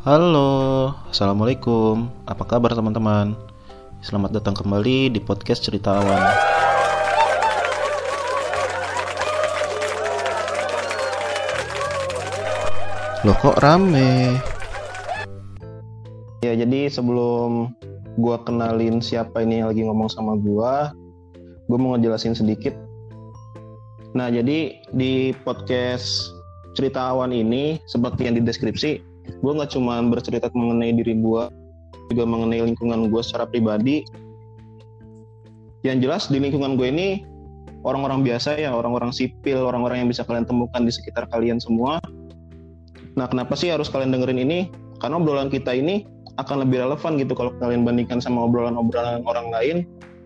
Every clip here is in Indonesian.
Halo, Assalamualaikum Apa kabar teman-teman? Selamat datang kembali di podcast Cerita Awan Loh kok rame? Ya jadi sebelum gua kenalin siapa ini yang lagi ngomong sama gua Gue mau ngejelasin sedikit Nah jadi di podcast Cerita Awan ini Seperti yang di deskripsi gue nggak cuma bercerita mengenai diri gue juga mengenai lingkungan gue secara pribadi. Yang jelas di lingkungan gue ini orang-orang biasa ya orang-orang sipil orang-orang yang bisa kalian temukan di sekitar kalian semua. Nah kenapa sih harus kalian dengerin ini? Karena obrolan kita ini akan lebih relevan gitu kalau kalian bandingkan sama obrolan-obrolan orang lain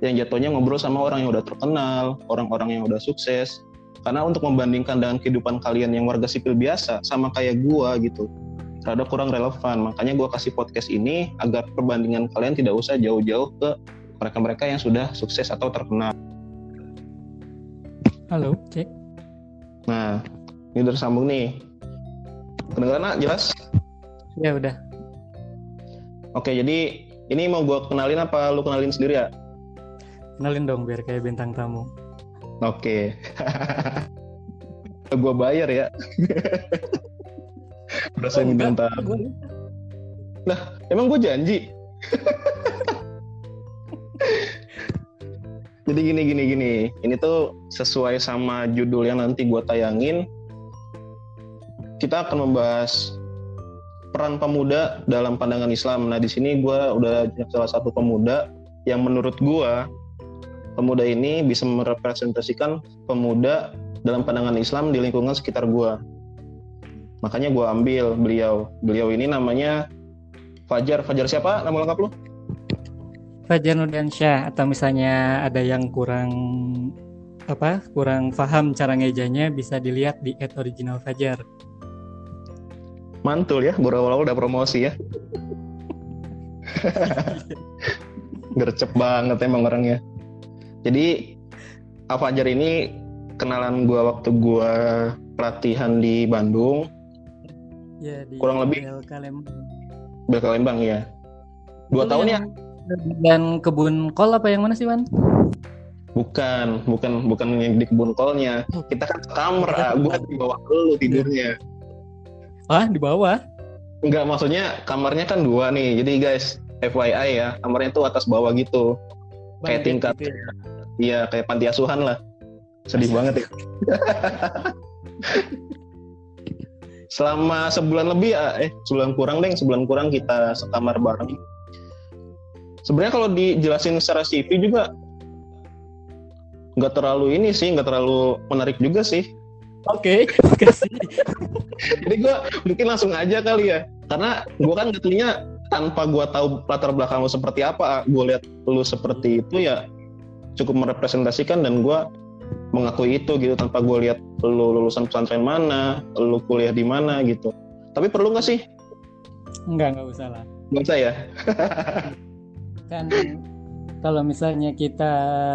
yang jatuhnya ngobrol sama orang yang udah terkenal orang-orang yang udah sukses. Karena untuk membandingkan dengan kehidupan kalian yang warga sipil biasa sama kayak gua gitu rada kurang relevan. Makanya gue kasih podcast ini agar perbandingan kalian tidak usah jauh-jauh ke mereka-mereka yang sudah sukses atau terkenal. Halo, cek. Nah, ini udah sambung nih. Kedengaran jelas? Ya udah. Oke, jadi ini mau gue kenalin apa lu kenalin sendiri ya? Kenalin dong biar kayak bintang tamu. Oke. gue bayar ya. Berasa oh, bintang tamu. Nah, emang gue janji. Jadi gini gini gini, ini tuh sesuai sama judul yang nanti gue tayangin. Kita akan membahas peran pemuda dalam pandangan Islam. Nah di sini gue udah salah satu pemuda yang menurut gue pemuda ini bisa merepresentasikan pemuda dalam pandangan Islam di lingkungan sekitar gue makanya gue ambil beliau. Beliau ini namanya Fajar. Fajar siapa? Nama lengkap lu? Fajar Nudansyah atau misalnya ada yang kurang apa kurang paham cara ngejanya bisa dilihat di at original Fajar. Mantul ya baru awal udah promosi ya. Gercep banget emang orangnya. Jadi Fajar ini kenalan gue waktu gue pelatihan di Bandung Ya, di kurang lebih BLK Lembang. BLK Lembang ya. Dua Itu tahun ya? Dan kebun kol apa yang mana sih, Wan? Bukan, bukan, bukan yang di kebun kolnya. Kita kan kamar, ah. gua di bawah lu tidurnya. Ah, di bawah? Enggak, maksudnya kamarnya kan dua nih. Jadi guys, FYI ya, kamarnya tuh atas bawah gitu. kayak tingkat. Gitu ya? Iya, kayak panti asuhan lah. Sedih banget ya. selama sebulan lebih ya, eh sebulan kurang deh sebulan kurang kita sekamar bareng. Sebenarnya kalau dijelasin secara CV juga nggak terlalu ini sih nggak terlalu menarik juga sih. Oke okay, jadi gue mungkin langsung aja kali ya. Karena gue kan ngertinya tanpa gue tahu latar belakang lu seperti apa gue lihat lu seperti itu ya cukup merepresentasikan dan gue mengakui itu gitu tanpa gue lihat lu lulusan pesantren mana, lu kuliah di mana gitu. Tapi perlu nggak sih? Enggak, nggak usah lah. Nggak usah ya? kan kalau misalnya kita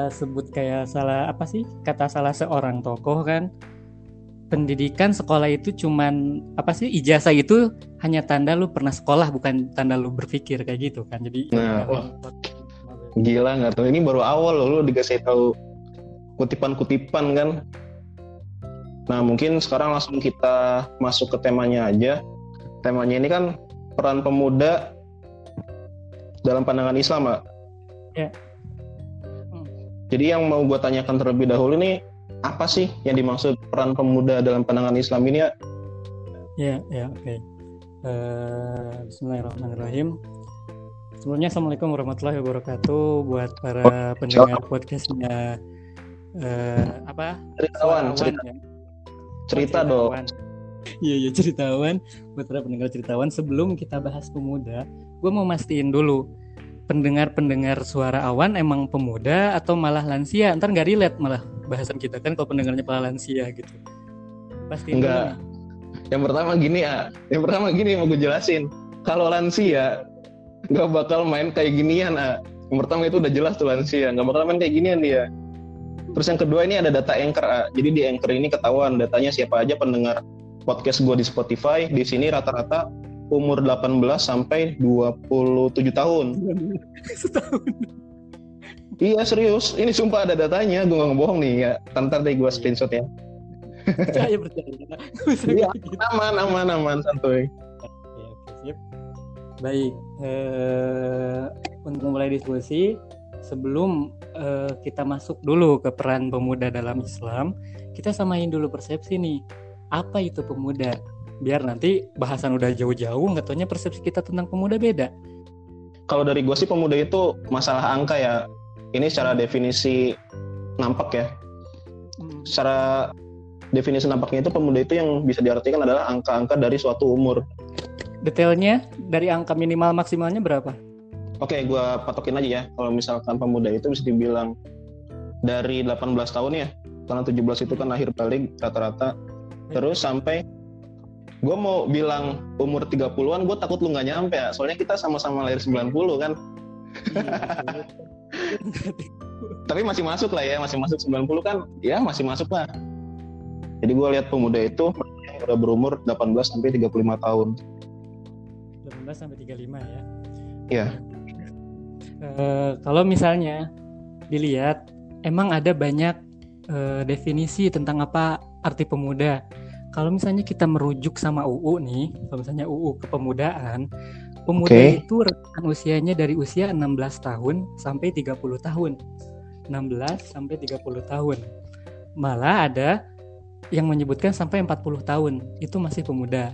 sebut kayak salah apa sih kata salah seorang tokoh kan pendidikan sekolah itu cuman apa sih ijazah itu hanya tanda lu pernah sekolah bukan tanda lu berpikir kayak gitu kan jadi nah, wah, gila nggak tuh ini baru awal loh lu dikasih tahu kutipan-kutipan kan. Nah mungkin sekarang langsung kita masuk ke temanya aja. Temanya ini kan peran pemuda dalam pandangan Islam, Pak. Ya. Hmm. Jadi yang mau gue tanyakan terlebih dahulu nih, apa sih yang dimaksud peran pemuda dalam pandangan Islam ini ya? Ya, ya, oke. Okay. Uh, eh, Bismillahirrahmanirrahim. Sebelumnya Assalamualaikum warahmatullahi wabarakatuh buat para pendengar podcastnya uh, apa? Ceritawan cerita, ya. cerita dong. iya iya ceritawan. Buat para pendengar ceritawan sebelum kita bahas pemuda gue mau mastiin dulu. Pendengar-pendengar suara awan emang pemuda atau malah lansia? Ntar nggak relate malah bahasan kita kan kalau pendengarnya malah lansia gitu. Pasti enggak yang pertama gini ya yang pertama gini mau gue jelasin. Kalau lansia nggak bakal main kayak ginian ah. Yang pertama itu udah jelas tuh lansia. Nggak bakal main kayak ginian dia Terus yang kedua ini ada data Anchor. Jadi di Anchor ini ketahuan datanya siapa aja pendengar podcast gue di Spotify. Di sini rata-rata umur 18 sampai 27 tahun. Setahun. Iya serius, ini sumpah ada datanya, gue gak ngebohong nih ya. Ntar deh gue screenshot ya. Percaya percaya. Iya, aman, aman, aman, santuy. Oke, oke, sip. Baik, eh, untuk mulai diskusi, sebelum eh, kita masuk dulu ke peran pemuda dalam Islam, kita samain dulu persepsi nih. Apa itu pemuda? Biar nanti bahasan udah jauh-jauh, nggak taunya persepsi kita tentang pemuda beda. Kalau dari gue sih pemuda itu masalah angka ya. Ini secara definisi nampak ya. Secara definisi nampaknya itu pemuda itu yang bisa diartikan adalah angka-angka dari suatu umur. Detailnya dari angka minimal maksimalnya berapa? Oke, gue patokin aja ya. Kalau misalkan pemuda itu bisa dibilang dari 18 tahun ya, karena 17 itu kan lahir balik rata-rata. Terus sampai gue mau bilang umur 30-an, gue takut lu nggak nyampe ya. Soalnya kita sama-sama lahir 90 kan. Tapi masih masuk lah ya, masih masuk 90 kan, ya masih masuk lah. Jadi gue lihat pemuda itu yang udah berumur 18 sampai 35 tahun. 18 sampai 35 ya. Iya. Eh, kalau misalnya dilihat, emang ada banyak eh, definisi tentang apa arti pemuda. Kalau misalnya kita merujuk sama UU nih, kalau misalnya UU kepemudaan, pemuda Oke. itu rentang usianya dari usia 16 tahun sampai 30 tahun. 16 sampai 30 tahun. Malah ada yang menyebutkan sampai 40 tahun, itu masih pemuda.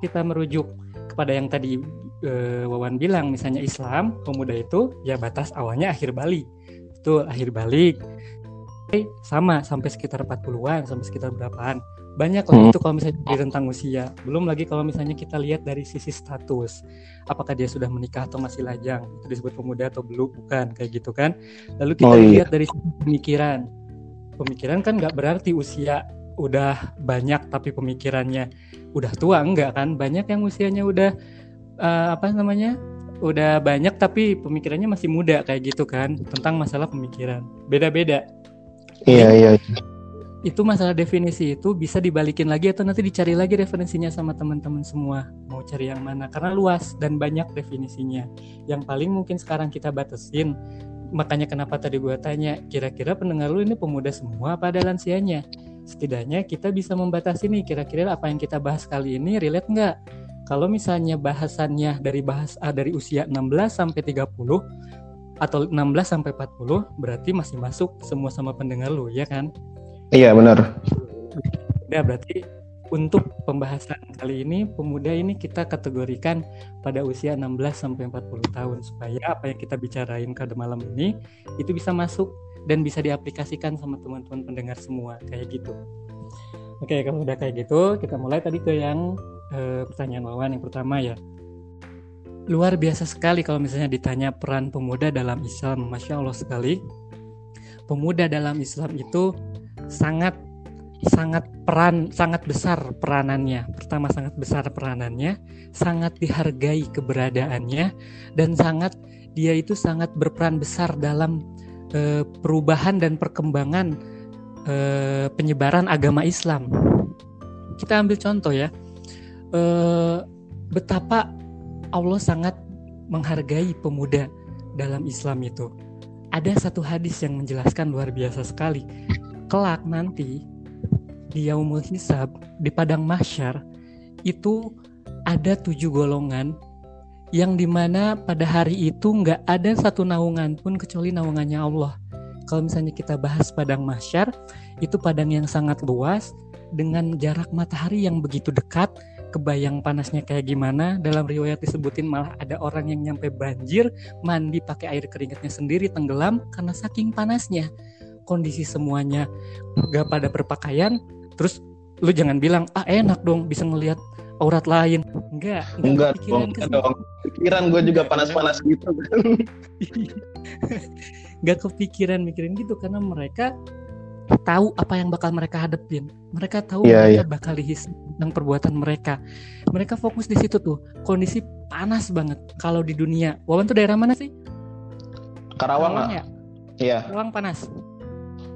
Kita merujuk kepada yang tadi eh, Wawan bilang, misalnya Islam, pemuda itu ya batas awalnya akhir balik. Betul, akhir balik. Eh, sama sampai sekitar 40-an, sampai sekitar berapaan. Banyak lah Hmm. itu kalau misalnya di rentang usia. Belum lagi kalau misalnya kita lihat dari sisi status. Apakah dia sudah menikah atau masih lajang? Itu disebut pemuda atau belum? Bukan, kayak gitu kan. Lalu kita Oh, iya. lihat dari sisi pemikiran. Pemikiran kan nggak berarti usia udah banyak tapi pemikirannya udah tua enggak kan banyak yang usianya udah eh, apa namanya? Udah banyak tapi pemikirannya masih muda kayak gitu kan tentang masalah pemikiran. Beda-beda. Iya, iya. itu masalah definisi itu bisa dibalikin lagi atau nanti dicari lagi referensinya sama teman-teman semua mau cari yang mana. Karena luas dan banyak definisinya. Yang paling mungkin sekarang kita batasin makanya kenapa tadi gua tanya kira-kira pendengar lu ini pemuda semua apa ada lansianya? Setidaknya kita bisa membatasi nih kira-kira apa yang kita bahas kali ini relate nggak kalau misalnya bahasannya dari bahas ah, dari usia 16 sampai 30 atau 16 sampai 40 berarti masih masuk semua sama pendengar lu ya kan Iya, benar. Ya berarti untuk pembahasan kali ini pemuda ini kita kategorikan pada usia 16 sampai 40 tahun supaya apa yang kita bicarain pada malam ini itu bisa masuk dan bisa diaplikasikan sama teman-teman pendengar semua kayak gitu. Oke, kalau udah kayak gitu, kita mulai tadi ke yang eh, pertanyaan Wawan yang pertama ya. Luar biasa sekali kalau misalnya ditanya peran pemuda dalam Islam, masya Allah sekali. Pemuda dalam Islam itu sangat sangat peran sangat besar peranannya. Pertama sangat besar peranannya, sangat dihargai keberadaannya dan sangat dia itu sangat berperan besar dalam eh, perubahan dan perkembangan eh, penyebaran agama Islam. Kita ambil contoh ya. Eh, betapa Allah sangat menghargai pemuda dalam Islam itu. Ada satu hadis yang menjelaskan luar biasa sekali kelak nanti di yaumul hisab di padang mahsyar itu ada tujuh golongan yang di mana pada hari itu nggak ada satu naungan pun kecuali naungannya Allah. Kalau misalnya kita bahas padang mahsyar itu padang yang sangat luas dengan jarak matahari yang begitu dekat, kebayang panasnya kayak gimana. Dalam riwayat disebutin malah ada orang yang nyampe banjir, mandi pakai air keringatnya sendiri tenggelam karena saking panasnya kondisi semuanya gak pada berpakaian terus lu jangan bilang ah enak dong bisa ngelihat aurat lain enggak Enggak kepikiran dong, enggak. Pikiran gue juga panas-panas gitu. nggak kepikiran mikirin gitu karena mereka tahu apa yang bakal mereka hadepin mereka tahu Iya, mereka bakal dihisap tentang perbuatan mereka mereka fokus di situ tuh kondisi panas banget kalau di dunia Wawan tuh daerah mana sih Karawang nggak? ya Iya. Karawang panas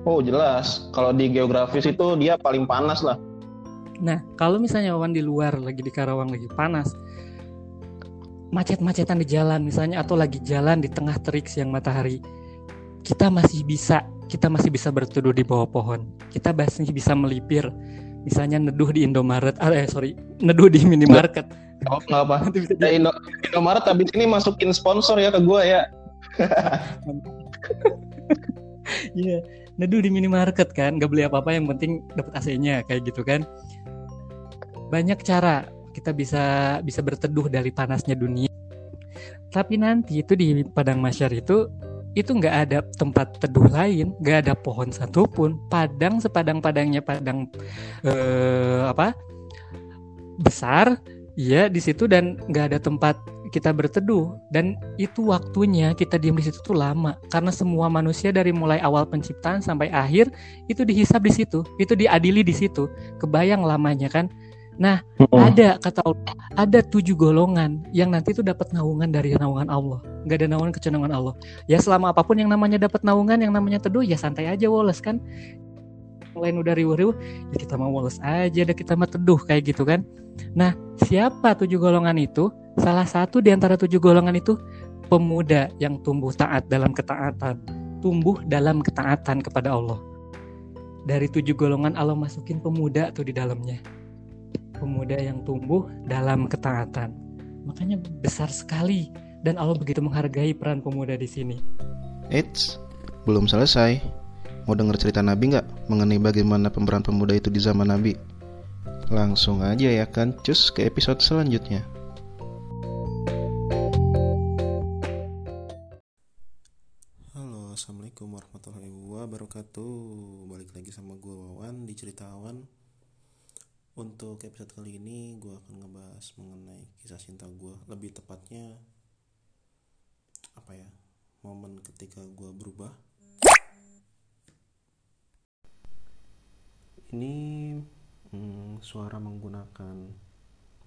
Oh jelas. Kalau di geografis itu dia paling panas lah. Nah, kalau misalnya Wawan di luar lagi di Karawang lagi panas, macet-macetan di jalan misalnya atau lagi jalan di tengah terik siang matahari kita masih bisa kita masih bisa berteduh di bawah pohon kita masih bisa melipir misalnya neduh di Indomaret ah, eh sorry neduh di minimarket nggak apa ya, Indo Indomaret habis ini masukin sponsor ya ke gue ya Iya, yeah. neduh di minimarket kan, nggak beli apa-apa yang penting dapat AC-nya kayak gitu kan. Banyak cara kita bisa bisa berteduh dari panasnya dunia. Tapi nanti itu di padang masyar itu itu nggak ada tempat teduh lain, nggak ada pohon satupun. Padang sepadang-padangnya padang eh, apa besar, ya di situ dan nggak ada tempat kita berteduh dan itu waktunya kita diam di situ tuh lama karena semua manusia dari mulai awal penciptaan sampai akhir itu dihisap di situ, itu diadili di situ. Kebayang lamanya kan? Nah, oh. ada kata Allah, ada tujuh golongan yang nanti itu dapat naungan dari naungan Allah. Gak ada naungan kecenangan Allah. Ya selama apa pun yang namanya dapat naungan, yang namanya teduh, ya santai aja Wallace kan. Lain udah riuh-riuh, ya kita mau Wallace aja, ada kita mau teduh kayak gitu kan. Nah, siapa tujuh golongan itu? Salah satu di antara tujuh golongan itu pemuda yang tumbuh taat dalam ketaatan, tumbuh dalam ketaatan kepada Allah. Dari tujuh golongan Allah masukin pemuda tuh di dalamnya pemuda yang tumbuh dalam ketaatan. Makanya besar sekali dan Allah begitu menghargai peran pemuda di sini. Eits, belum selesai. Mau denger cerita Nabi nggak mengenai bagaimana pemeran pemuda itu di zaman Nabi? Langsung aja ya kan, cus ke episode selanjutnya. Halo, assalamualaikum warahmatullahi wabarakatuh. Balik lagi sama gue Wawan di cerita Wawan untuk episode kali ini gue akan ngebahas mengenai kisah cinta gue lebih tepatnya apa ya momen ketika gue berubah. Ini hmm, suara menggunakan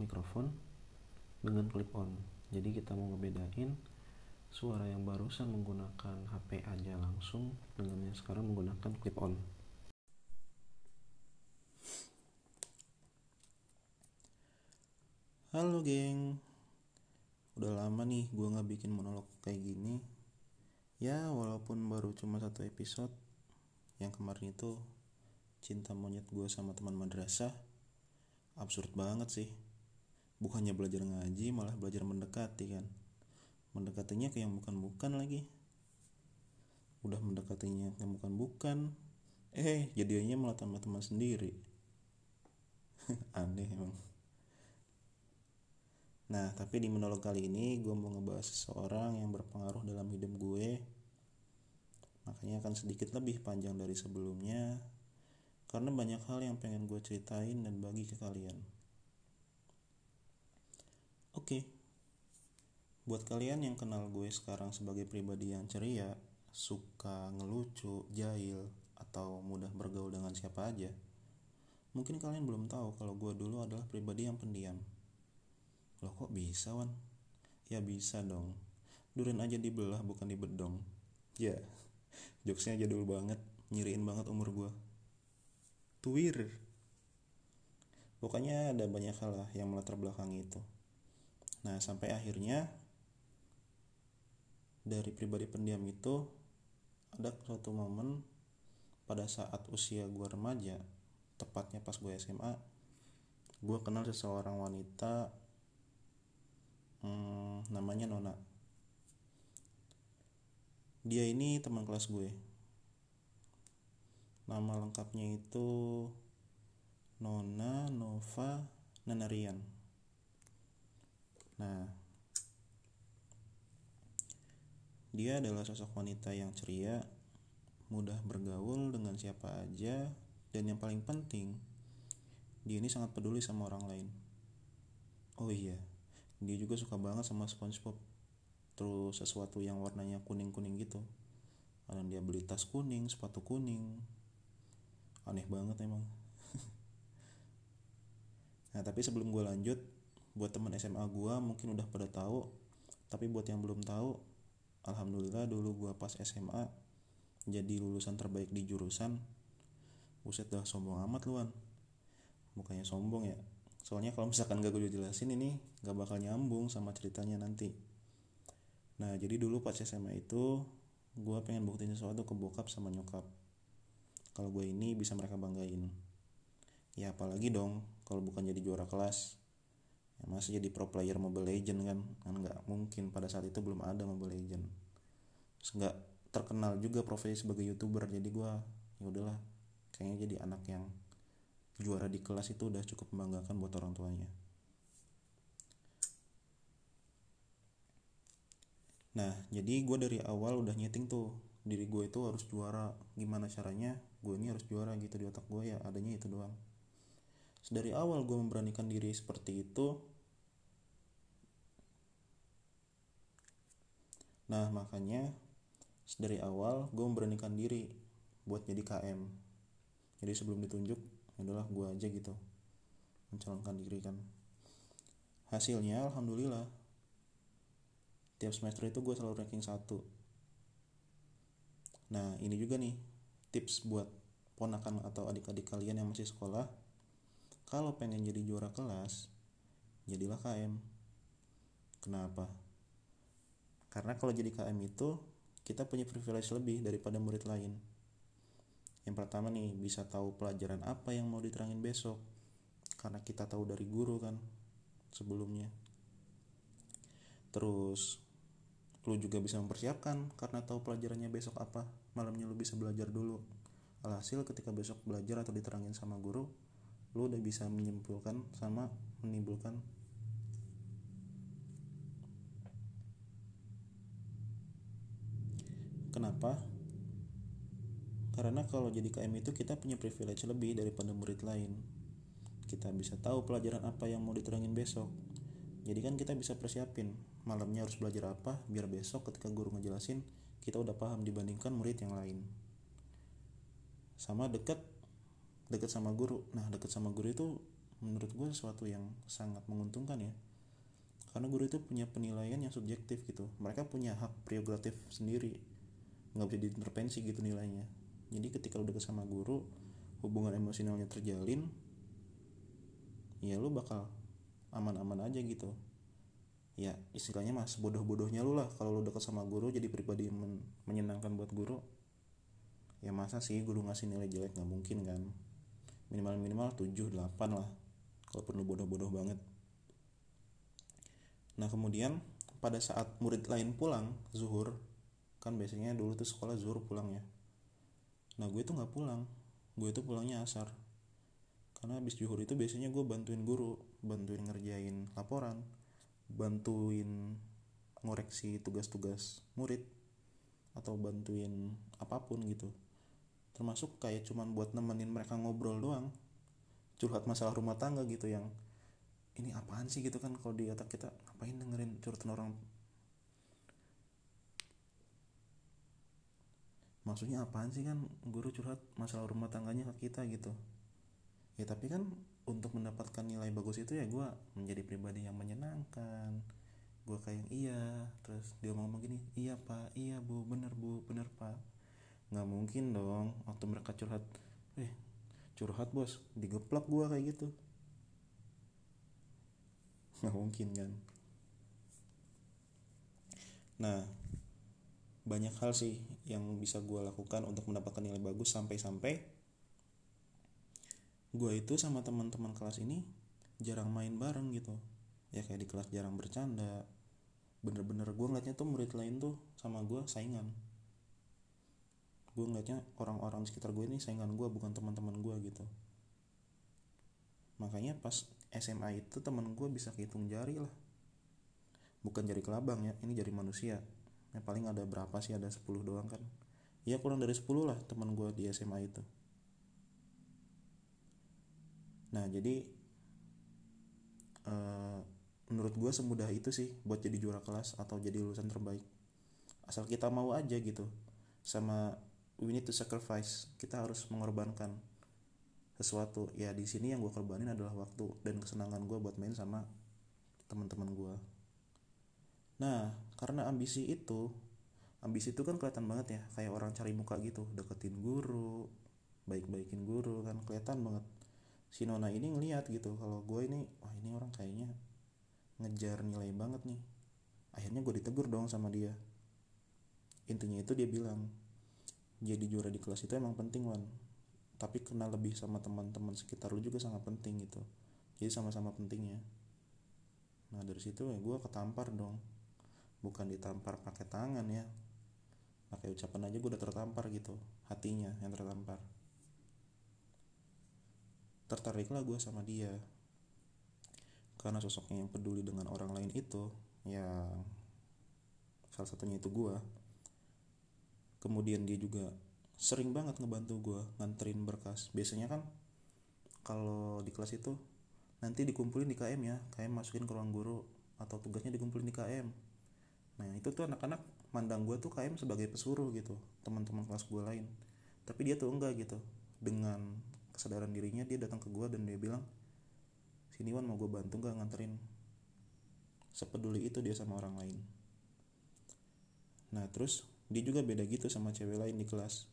mikrofon dengan clip on. Jadi kita mau ngebedain suara yang barusan menggunakan HP aja langsung dengan yang sekarang menggunakan clip on Halo geng. Udah lama nih gue gak bikin monolog kayak gini. Ya walaupun baru cuma satu episode Yang kemarin itu Cinta monyet gue sama teman madrasah Absurd banget sih. Bukannya belajar ngaji malah belajar mendekati kan? Mendekatinya ke yang bukan-bukan lagi. Udah mendekatinya ke yang bukan-bukan. Eh jadinya malah tambah teman sendiri. Aneh emang Nah, tapi di monolog kali ini gue mau ngebahas seseorang yang berpengaruh dalam hidup gue. Makanya akan sedikit lebih panjang dari sebelumnya. Karena banyak hal yang pengen gue ceritain dan bagi ke kalian. Oke. Buat kalian yang kenal gue sekarang sebagai pribadi yang ceria, suka ngelucu, jahil, atau mudah bergaul dengan siapa aja, mungkin kalian belum tahu kalau gue dulu adalah pribadi yang pendiam Loh kok bisa Wan? Ya bisa dong. Duren aja dibelah bukan dibedong. Ya, jokesnya jadul banget. Nyiriin banget umur gue. Tuir. Pokoknya ada banyak hal lah yang melatar belakang itu. Nah, sampai akhirnya dari pribadi pendiam itu ada suatu momen pada saat usia gue remaja, tepatnya pas gue SMA, gue kenal seseorang wanita hmm, namanya Nona. Dia ini teman kelas gue. Nama lengkapnya itu Nona Nova Nanarian nah dia adalah sosok wanita yang ceria mudah bergaul dengan siapa aja dan yang paling penting dia ini sangat peduli sama orang lain. Oh iya dia juga suka banget sama SpongeBob. Terus sesuatu yang warnanya kuning-kuning gitu. Kadang dia beli tas kuning sepatu kuning. Aneh banget emang. Nah tapi sebelum gue lanjut buat teman SMA gue mungkin udah pada tahu. Tapi buat yang belum tahu alhamdulillah dulu gue pas SMA jadi lulusan terbaik di jurusan. Buset dah sombong amat luan Bukannya sombong ya soalnya kalau misalkan gak gue jelasin ini gak bakal nyambung sama ceritanya nanti. Nah jadi dulu pas SMA itu gue pengen buktiin sesuatu ke bokap sama nyokap. Kalau gue ini bisa mereka banggain. Ya apalagi dong kalau bukan jadi juara kelas. Ya masih jadi pro player Mobile Legend kan? Kan nggak mungkin pada saat itu belum ada Mobile Legend. Terus nggak terkenal juga profesi sebagai youtuber jadi gue ya udahlah kayaknya jadi anak yang juara di kelas itu udah cukup membanggakan buat orang tuanya. Nah jadi gue dari awal udah nyeting tuh diri gue itu harus juara. Gimana caranya? Gue ini harus juara gitu di otak gue ya adanya itu doang. Dari awal gue memberanikan diri seperti itu. Nah makanya dari awal gue memberanikan diri buat jadi KM jadi sebelum ditunjuk adalah gue aja gitu. Mencalonkan diri kan. Hasilnya alhamdulillah tiap semester itu gue selalu ranking 1 nah ini juga nih tips buat ponakan atau adik-adik kalian yang masih sekolah. Kalau pengen jadi juara kelas jadilah KM kenapa? Karena kalau jadi KM itu kita punya privilege lebih daripada murid lain yang pertama nih bisa tahu pelajaran apa yang mau diterangin besok. Karena kita tahu dari guru kan sebelumnya. Terus lu juga bisa mempersiapkan karena tahu pelajarannya besok apa. Malamnya lu bisa belajar dulu. Alhasil ketika besok belajar atau diterangin sama guru lu udah bisa menyimpulkan sama menimbulkan kenapa karena kalau jadi KM itu kita punya privilege lebih daripada murid lain. Kita bisa tahu pelajaran apa yang mau diterangin besok. Jadi kan kita bisa persiapin malamnya harus belajar apa biar besok ketika guru ngejelasin kita udah paham dibandingkan murid yang lain. Sama deket deket sama guru. Nah deket sama guru itu menurut gue sesuatu yang sangat menguntungkan ya. Karena guru itu punya penilaian yang subjektif gitu. Mereka punya hak prerogatif sendiri. Nggak bisa diintervensi gitu nilainya jadi ketika lu deket sama guru hubungan emosionalnya terjalin ya lu bakal aman-aman aja gitu. Ya istilahnya mas bodoh-bodohnya lu lah. Kalau lu deket sama guru jadi pribadi men menyenangkan buat guru ya masa sih guru ngasih nilai jelek? Nggak mungkin kan. Minimal minimal 7 8 lah kalau perlu bodoh-bodoh banget. Nah kemudian pada saat murid lain pulang zuhur kan biasanya dulu tuh sekolah zuhur pulang ya nah gue tuh nggak pulang. Gue tuh pulangnya asar. Karena habis zuhur itu biasanya gue bantuin guru bantuin ngerjain laporan bantuin ngoreksi tugas-tugas murid atau bantuin apa pun gitu. Termasuk kayak cuman buat nemenin mereka ngobrol doang. Curhat masalah rumah tangga gitu yang ini apaan sih? gitu kan kalau di otak kita. Ngapain dengerin curhatan orang maksudnya apaan sih kan guru curhat masalah rumah tangganya ke kita gitu? Ya tapi kan untuk mendapatkan nilai bagus itu ya gue menjadi pribadi yang menyenangkan. Gue kayak iya. Terus dia ngomong gini iya pak. Iya bu. Bener bu. Bener pak. Nggak mungkin dong waktu mereka curhat eh curhat bos. Digeplak gua kayak gitu. Nggak mungkin kan? Nah banyak hal sih yang bisa gue lakukan untuk mendapatkan nilai bagus sampai-sampai gue itu sama teman-teman kelas ini jarang main bareng gitu. Ya kayak di kelas jarang bercanda. Bener-bener gue ngeliatnya tuh murid lain tuh sama gue saingan. Gue ngeliatnya orang-orang di sekitar gue ini saingan gue bukan teman-teman gue gitu. Makanya pas SMA itu teman gue bisa hitung jari lah. Bukan jari kelabang ya ini jari manusia yang paling ada berapa sih? Ada 10 doang kan? Ya kurang dari 10 lah teman gue di SMA itu. Nah jadi uh, menurut gue semudah itu sih buat jadi juara kelas atau jadi lulusan terbaik. Asal kita mau aja gitu. Sama we need to sacrifice. Kita harus mengorbankan sesuatu. Ya di sini yang gue korbanin adalah waktu dan kesenangan gue buat main sama teman-teman gue nah karena ambisi itu ambisi itu kan kelihatan banget ya. Kayak orang cari muka gitu deketin guru baik-baikin guru kan kelihatan banget. Si Nona ini ngeliat gitu kalau gue ini wah ini orang kayaknya ngejar nilai banget nih. Akhirnya gue ditegur dong sama dia. Intinya itu dia bilang jadi juara di kelas itu emang penting Wan. Tapi kenal lebih sama teman-teman sekitar lu juga sangat penting gitu. Jadi sama-sama pentingnya. Nah dari situ ya gue ketampar dong bukan ditampar pakai tangan ya. Pakai ucapan aja gue udah tertampar gitu hatinya yang tertampar. Tertariklah gue sama dia. Karena sosoknya yang peduli dengan orang lain itu yang salah satunya itu gue kemudian dia juga sering banget ngebantu gue nganterin berkas. Biasanya kan kalau di kelas itu nanti dikumpulin di KM ya. KM masukin ke ruang guru atau tugasnya dikumpulin di KM nah itu tuh anak-anak mandang gue tuh KM sebagai pesuruh gitu teman-teman kelas gue lain. Tapi dia tuh enggak gitu. Dengan kesadaran dirinya dia datang ke gue dan dia bilang sini Wan mau gue bantu gak nganterin sepeduli itu dia sama orang lain? Nah terus dia juga beda gitu sama cewek lain di kelas.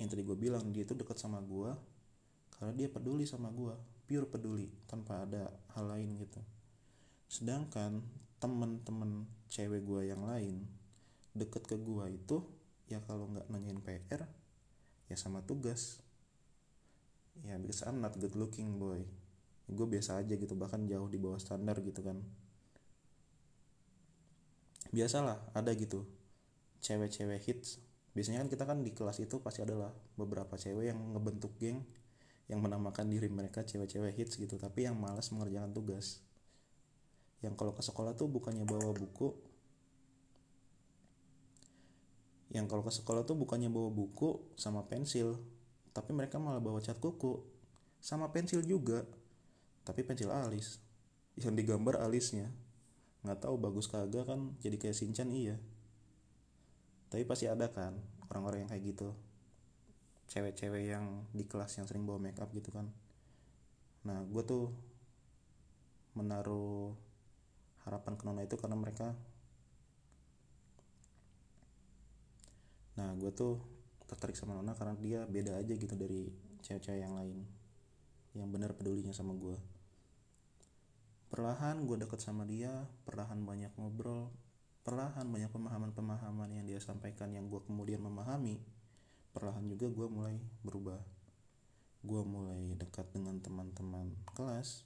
Yang tadi gue bilang dia tuh dekat sama gue karena dia peduli sama gue pure peduli tanpa ada hal lain gitu. Sedangkan temen-temen cewek gue yang lain deket ke gue itu ya kalau nggak nanyain PR ya sama tugas. Ya because I'm not good looking boy. Gue biasa aja gitu bahkan jauh di bawah standar gitu kan. Biasalah ada gitu. Cewek-cewek hits. Biasanya kan kita kan di kelas itu pasti adalah beberapa cewek yang ngebentuk geng yang menamakan diri mereka cewek-cewek hits gitu. Tapi yang malas mengerjakan tugas yang kalau ke sekolah tuh bukannya bawa buku. Yang kalau ke sekolah tuh bukannya bawa buku sama pensil tapi mereka malah bawa cat kuku. Sama pensil juga tapi pensil alis. Yang digambar alisnya. Nggak tahu bagus kagak kan jadi kayak sinchan iya. Tapi pasti ada kan orang-orang yang kayak gitu. Cewek-cewek yang di kelas yang sering bawa make up gitu kan. Nah gue tuh menaruh harapan ke nona itu karena mereka nah gue tuh tertarik sama Nona karena dia beda aja gitu dari cewek-cewek yang lain yang benar pedulinya sama gue perlahan gue deket sama dia perlahan banyak ngobrol perlahan banyak pemahaman-pemahaman yang dia sampaikan yang gue kemudian memahami perlahan juga gue mulai berubah. Gue mulai dekat dengan teman-teman kelas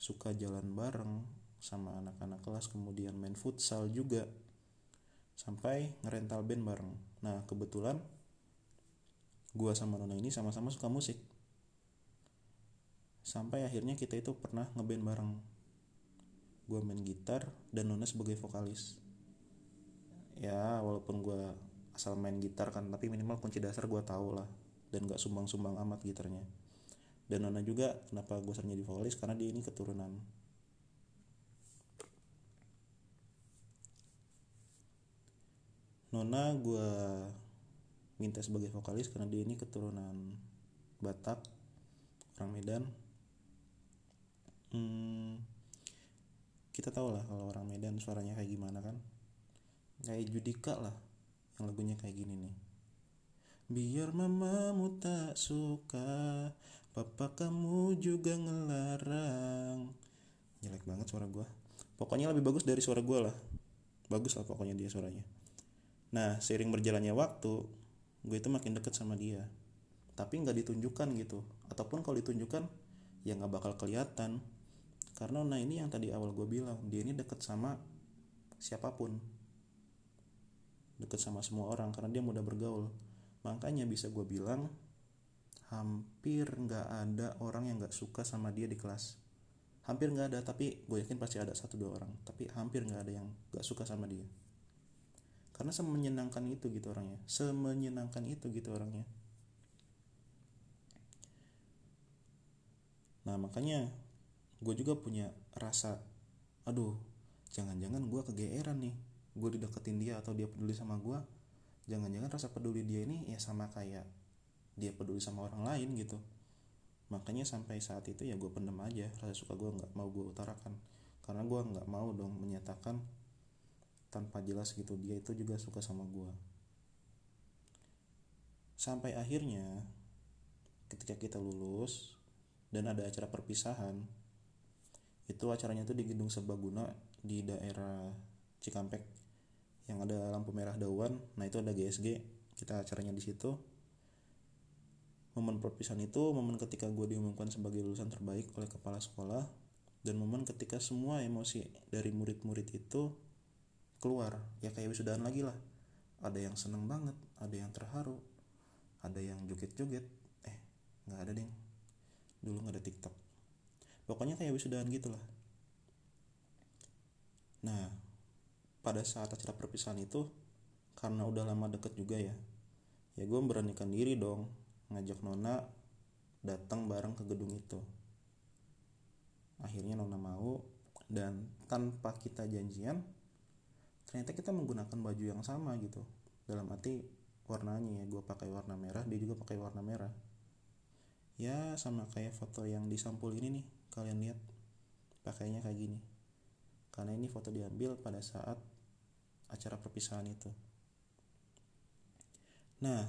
suka jalan bareng sama anak-anak kelas kemudian main futsal juga sampai ngerental band bareng. Nah kebetulan gue sama Nona ini sama-sama suka musik. Sampai akhirnya kita itu pernah ngeband bareng. Gue main gitar dan Nona sebagai vokalis. Ya walaupun gue asal main gitar kan tapi minimal kunci dasar gue tau lah dan gak sumbang-sumbang amat gitarnya. Dan Nona juga kenapa gue sering jadi vokalis? Karena dia ini keturunan Nona gue minta sebagai vokalis karena dia ini keturunan Batak orang Medan. Hmm, kita tahu lah kalau orang Medan suaranya kayak gimana kan. Kayak Judika lah yang lagunya kayak gini nih. Biar mamamu tak suka papa kamu juga ngelarang. Jelek banget suara gue pokoknya lebih bagus dari suara gue lah. Bagus lah pokoknya dia suaranya nah seiring berjalannya waktu gue itu makin deket sama dia. Tapi nggak ditunjukkan gitu. Ataupun kalau ditunjukkan ya nggak bakal kelihatan. Karena nah ini yang tadi awal gue bilang dia ini deket sama siapa pun. Deket sama semua orang karena dia mudah bergaul. Makanya bisa gue bilang hampir nggak ada orang yang nggak suka sama dia di kelas. Hampir nggak ada tapi gue yakin pasti ada satu dua orang. Tapi hampir nggak ada yang nggak suka sama dia karena semenyenangkan itu gitu orangnya. Semenyenangkan itu gitu orangnya. Nah makanya gue juga punya rasa aduh jangan-jangan gue kegeeran nih. Gue dideketin dia atau dia peduli sama gue jangan-jangan rasa peduli dia ini ya sama kayak dia peduli sama orang lain gitu. Makanya sampai saat itu ya gue pendem aja rasa suka gue nggak mau gue utarakan. Karena gue nggak mau dong menyatakan tanpa jelas gitu dia itu juga suka sama gue sampai akhirnya ketika kita lulus dan ada acara perpisahan itu acaranya tuh di gedung serbaguna di daerah Cikampek yang ada lampu merah dawan. Nah itu ada GSG kita acaranya di situ. Momen perpisahan itu momen ketika gue diumumkan sebagai lulusan terbaik oleh kepala sekolah dan momen ketika semua emosi dari murid-murid itu keluar. Ya kayak wisudaan lagi lah. Ada yang seneng banget ada yang terharu ada yang joget-joget. Eh nggak ada deh dulu nggak ada TikTok. Pokoknya kayak wisudaan gitulah nah pada saat acara perpisahan itu karena udah lama deket juga ya ya gue beranikan diri dong ngajak Nona datang bareng ke gedung itu. Akhirnya Nona mau dan tanpa kita janjian ternyata kita menggunakan baju yang sama gitu. Dalam arti warnanya ya gue pakai warna merah dia juga pakai warna merah. Ya sama kayak foto yang di sampul ini nih kalian lihat pakainya kayak gini. Karena ini foto diambil pada saat acara perpisahan itu. Nah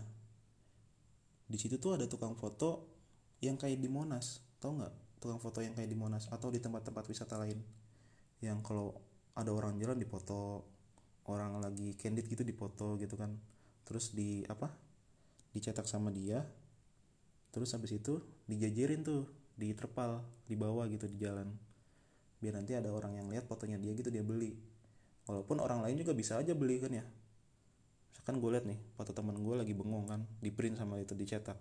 di situ tuh ada tukang foto yang kayak di Monas tau nggak? Tukang foto yang kayak di Monas atau di tempat-tempat wisata lain. Yang kalau ada orang jalan di foto orang lagi candid gitu di foto gitu kan. Terus di apa dicetak sama dia. Terus habis itu dijajarin tuh di terpal di bawah gitu di jalan. Biar nanti ada orang yang lihat fotonya dia gitu dia beli. Walaupun orang lain juga bisa aja beli kan ya. Misalkan gue liat nih foto teman gue lagi bengong kan di print sama itu dicetak.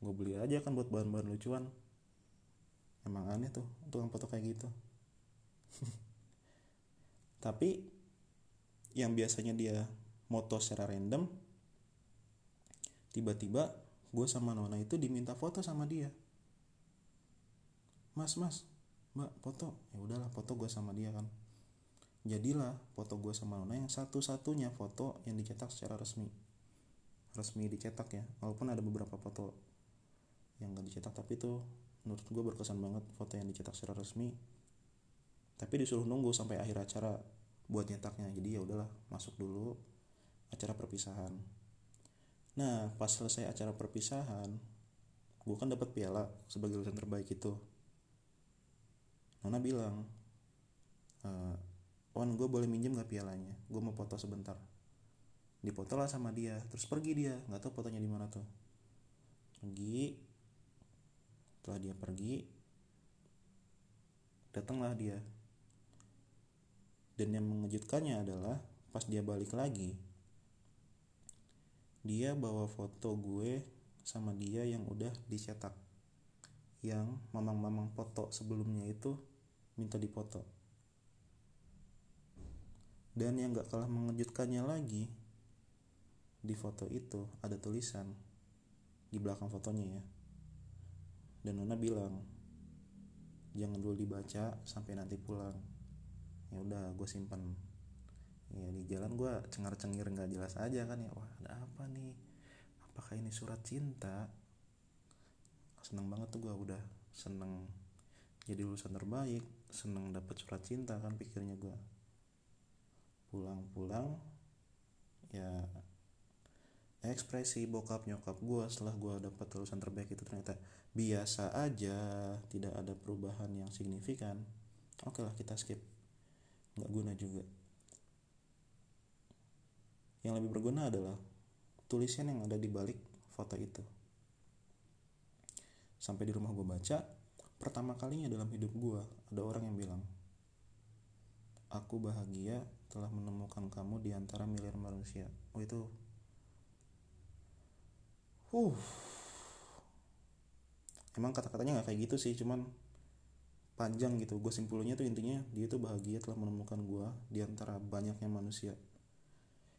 Gue beli aja kan buat bahan-bahan lucuan. Emang aneh tuh tukang foto kayak gitu. Tapi yang biasanya dia moto secara random tiba-tiba gue sama Nona itu diminta foto sama dia. Mas mas mbak foto. Ya udahlah foto gue sama dia kan. Jadilah foto gue sama Nona yang satu-satunya foto yang dicetak secara resmi. Resmi dicetak ya walaupun ada beberapa foto yang gak dicetak tapi itu menurut gue berkesan banget foto yang dicetak secara resmi. Tapi disuruh nunggu sampai akhir acara buat nyetaknya. Jadi ya udahlah masuk dulu acara perpisahan. Nah pas selesai acara perpisahan gue kan dapat piala sebagai lulusan terbaik itu. Nona bilang e, Wan gue boleh minjem gak pialanya? Gue mau foto sebentar. Dipoto lah sama dia terus pergi dia. Nggak tahu fotonya di mana tuh. Pergi. Setelah dia pergi datanglah dia dan yang mengejutkannya adalah pas dia balik lagi. Dia bawa foto gue sama dia yang udah dicetak. Yang mamang-mamang foto sebelumnya itu minta dipoto. Dan yang gak kalah mengejutkannya lagi di foto itu ada tulisan di belakang fotonya ya. Dan Nona bilang jangan dulu dibaca sampai nanti pulang ya udah gue simpan ya di jalan gue cengar cengir nggak jelas aja kan ya. Wah ada apa nih? Apakah ini surat cinta? Seneng banget tuh gue udah seneng jadi lulusan terbaik seneng dapet surat cinta kan pikirnya gue pulang-pulang ya ekspresi bokap nyokap gue setelah gue dapat lulusan terbaik itu ternyata biasa aja tidak ada perubahan yang signifikan. Oke lah kita skip nggak guna juga. Yang lebih berguna adalah tulisan yang ada di balik foto itu. Sampai di rumah gue baca pertama kalinya dalam hidup gue ada orang yang bilang aku bahagia telah menemukan kamu di antara miliar manusia. Oh itu. Uh emang kata-katanya nggak kayak gitu sih cuman panjang gitu. Gue simpulnya tuh intinya dia tuh bahagia telah menemukan gue di antara banyaknya manusia.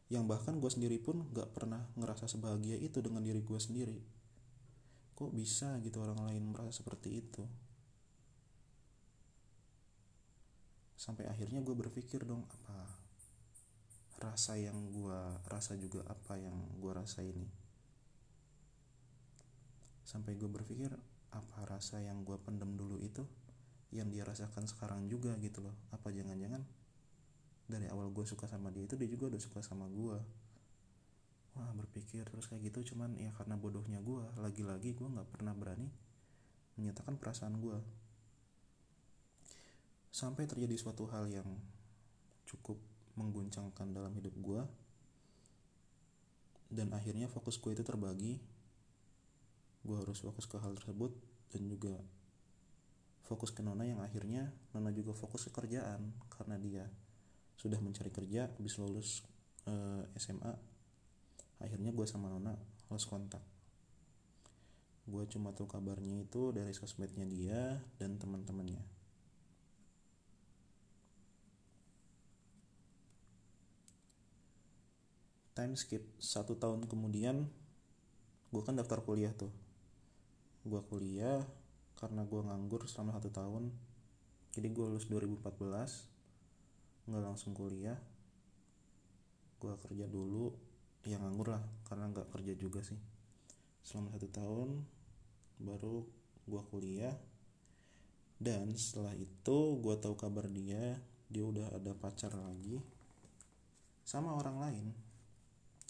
Yang bahkan gue sendiri pun gak pernah ngerasa sebahagia itu dengan diri gue sendiri. Kok bisa gitu orang lain merasa seperti itu? Sampai akhirnya gue berpikir dong apa rasa yang gue rasa juga apa yang gue rasa ini? Sampai gue berpikir apa rasa yang gue pendem dulu itu yang dia rasakan sekarang juga gitu loh. Apa jangan-jangan dari awal gue suka sama dia itu dia juga udah suka sama gue wah berpikir terus kayak gitu cuman ya karena bodohnya gue lagi-lagi gue nggak pernah berani menyatakan perasaan gue sampai terjadi suatu hal yang cukup mengguncangkan dalam hidup gue dan akhirnya fokus gue itu terbagi. Gue harus fokus ke hal tersebut dan juga fokus ke Nona yang akhirnya Nona juga fokus ke kerjaan karena dia sudah mencari kerja habis lulus eh, SMA akhirnya gue sama Nona lost kontak. Gue cuma tahu kabarnya itu dari sosmednya dia dan teman-temannya. Time skip satu tahun kemudian gue kan daftar kuliah tuh. Gue kuliah karena gue nganggur selama satu tahun. Jadi gue lulus 2014 nggak langsung kuliah. Gue kerja dulu ya nganggur lah karena nggak kerja juga sih. Selama satu tahun baru gue kuliah. Dan setelah itu gue tahu kabar dia dia udah ada pacar lagi sama orang lain.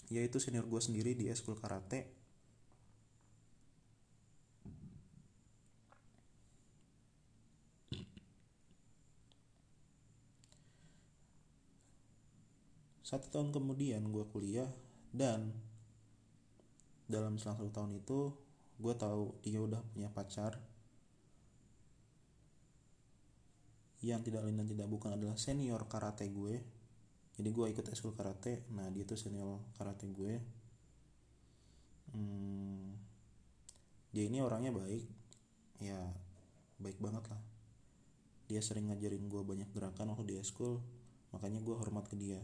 Yaitu senior gue sendiri di eskul karate satu tahun kemudian gue kuliah dan dalam selang satu tahun itu gue tahu dia udah punya pacar. Yang tidak lain dan tidak bukan adalah senior karate gue. Jadi gue ikut eskul karate nah dia tuh senior karate gue. Hmm, dia ini orangnya baik ya baik banget lah. Dia sering ngajarin gue banyak gerakan waktu di eskul makanya gue hormat ke dia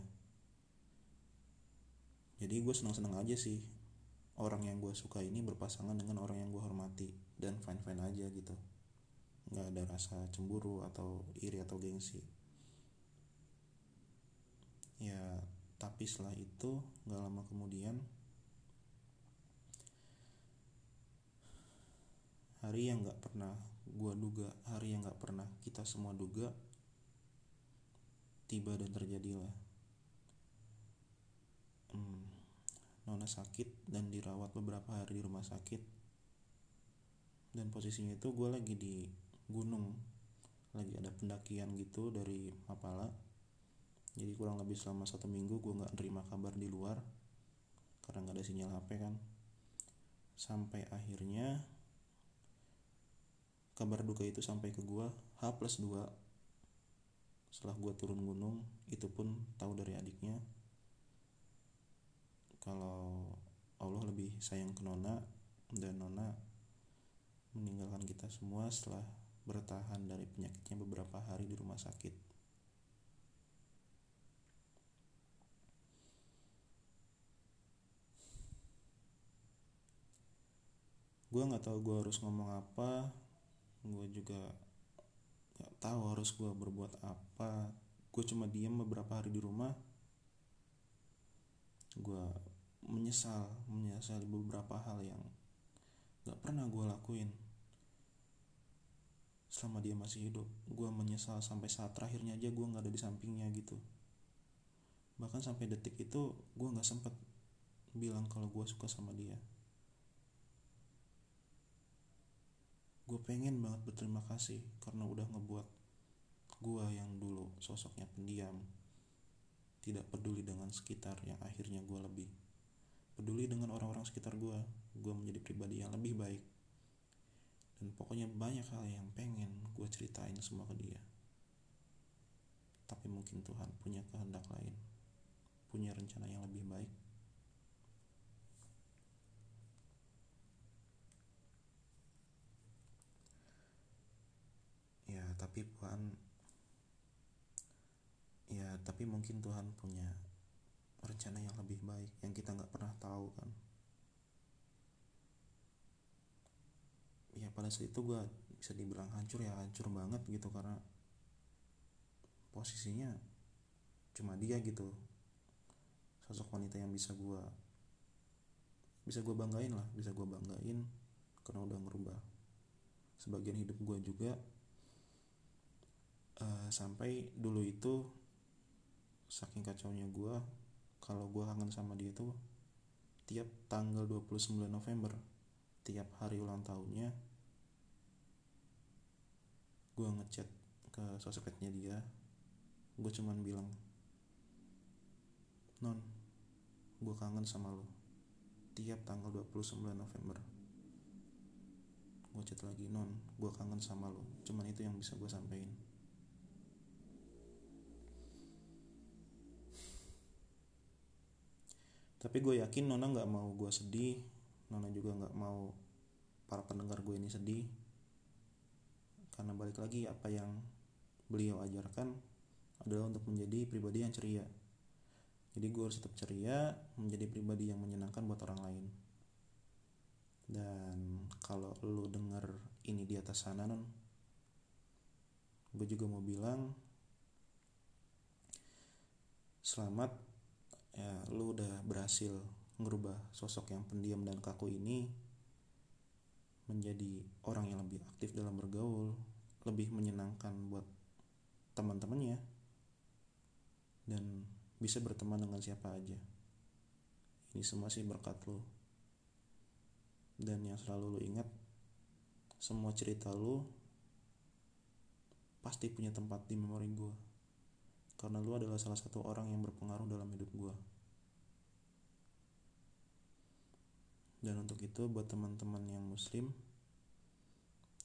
jadi gue senang-senang aja sih orang yang gue suka ini berpasangan dengan orang yang gue hormati dan fine fine aja gitu. Nggak ada rasa cemburu atau iri atau gengsi. Ya tapi setelah itu nggak lama kemudian hari yang nggak pernah gua duga hari yang nggak pernah kita semua duga tiba dan terjadilah. Hmm, Nona sakit dan dirawat beberapa hari di rumah sakit. Dan posisinya itu gue lagi di gunung. Lagi ada pendakian gitu dari Mapala. Jadi kurang lebih selama satu minggu gue nggak nerima kabar di luar karena nggak ada sinyal HP kan. Sampai akhirnya kabar duka itu sampai ke gue H plus 2 setelah gue turun gunung itu pun tahu dari adiknya kalau Allah lebih sayang ke Nona dan Nona meninggalkan kita semua setelah bertahan dari penyakitnya beberapa hari di rumah sakit. Gue nggak tahu gue harus ngomong apa gue juga nggak tahu harus gue berbuat apa. Gue cuma diam beberapa hari di rumah. Gue menyesal menyesal beberapa hal yang nggak pernah gue lakuin selama dia masih hidup. Gue menyesal sampai saat terakhirnya aja gue nggak ada di sampingnya gitu. Bahkan sampai detik itu gue nggak sempet bilang kalau gue suka sama dia. Gue pengen banget berterima kasih karena udah ngebuat gue yang dulu sosoknya pendiam tidak peduli dengan sekitar yang akhirnya gue lebih peduli dengan orang-orang sekitar gue gue menjadi pribadi yang lebih baik. Dan pokoknya banyak hal yang pengen gue ceritain semua ke dia. Tapi mungkin Tuhan punya kehendak lain. Punya rencana yang lebih baik. Tapi Tuhan ya tapi mungkin Tuhan punya rencana yang lebih baik yang kita nggak pernah tahu kan. Ya pada saat itu gue bisa dibilang hancur ya hancur banget gitu karena posisinya cuma dia gitu. Sosok wanita yang bisa gue bisa gue banggain lah bisa gue banggain karena udah ngerubah sebagian hidup gue juga. Uh, sampai dulu itu saking kacaunya gue kalau gue kangen sama dia tuh tiap tanggal 29 November tiap hari ulang tahunnya gue ngechat ke sosmednya dia. Gue cuman bilang non gue kangen sama lo tiap tanggal 29 November gue chat lagi non gue kangen sama lo cuman itu yang bisa gue sampein tapi gue yakin Nona nggak mau gue sedih. Nona juga nggak mau para pendengar gue ini sedih. Karena balik lagi apa yang beliau ajarkan adalah untuk menjadi pribadi yang ceria. Jadi gue harus tetap ceria menjadi pribadi yang menyenangkan buat orang lain. Dan kalau lu denger ini di atas sana non gue juga mau bilang selamat ya lu udah berhasil ngerubah sosok yang pendiam dan kaku ini menjadi orang yang lebih aktif dalam bergaul, lebih menyenangkan buat teman-temannya dan bisa berteman dengan siapa aja. Ini semua sih berkat lu. Dan yang selalu lu ingat semua cerita lu pasti punya tempat di memori gue karena lu adalah salah satu orang yang berpengaruh dalam hidup gue dan untuk itu buat teman-teman yang muslim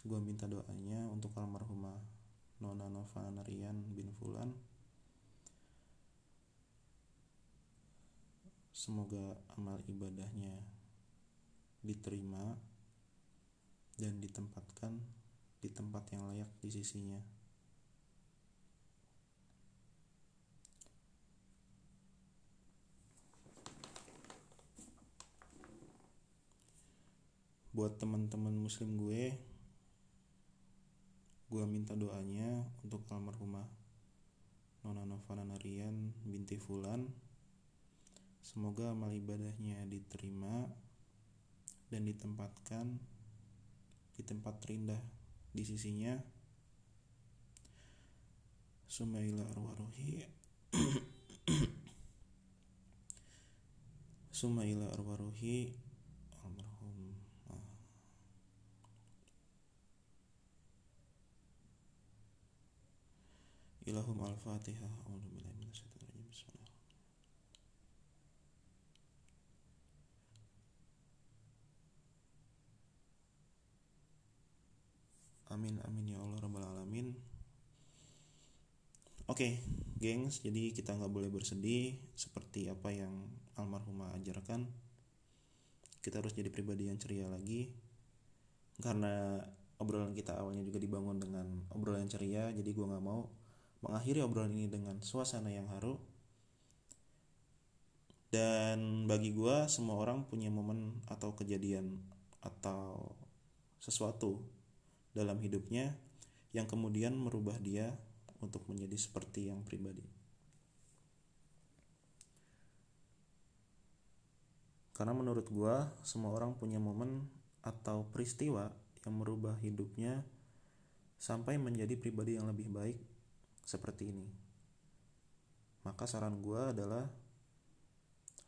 gue minta doanya untuk almarhumah Nona Nova Narian bin Fulan semoga amal ibadahnya diterima dan ditempatkan di tempat yang layak di sisinya. Buat teman-teman muslim gue gue minta doanya untuk almarhumah Nona Novana Narian binti Fulan. Semoga amal ibadahnya diterima dan ditempatkan di tempat terindah di sisinya. Sumaila arwaruhi Sumaila arwaruhi ilahum al-fatihah Amin amin ya Allah rabbal alamin. Oke, okay, gengs, jadi kita nggak boleh bersedih seperti apa yang almarhumah ajarkan. Kita harus jadi pribadi yang ceria lagi. Karena obrolan kita awalnya juga dibangun dengan obrolan ceria, jadi gue nggak mau mengakhiri obrolan ini dengan suasana yang haru. Dan bagi gue semua orang punya momen atau kejadian atau sesuatu dalam hidupnya yang kemudian merubah dia untuk menjadi seperti yang pribadi. Karena menurut gue semua orang punya momen atau peristiwa yang merubah hidupnya sampai menjadi pribadi yang lebih baik seperti ini. Maka saran gue adalah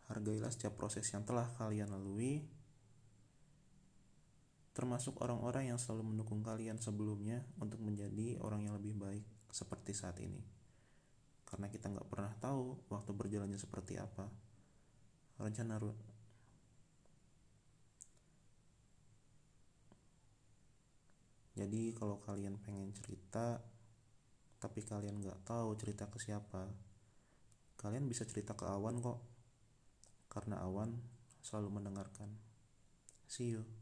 hargailah setiap proses yang telah kalian lalui, termasuk orang-orang yang selalu mendukung kalian sebelumnya untuk menjadi orang yang lebih baik seperti saat ini. Karena kita nggak pernah tahu waktu berjalannya seperti apa. Rencana Jadi kalau kalian pengen cerita tapi kalian nggak tahu cerita ke siapa. Kalian bisa cerita ke awan kok. Karena awan selalu mendengarkan. See you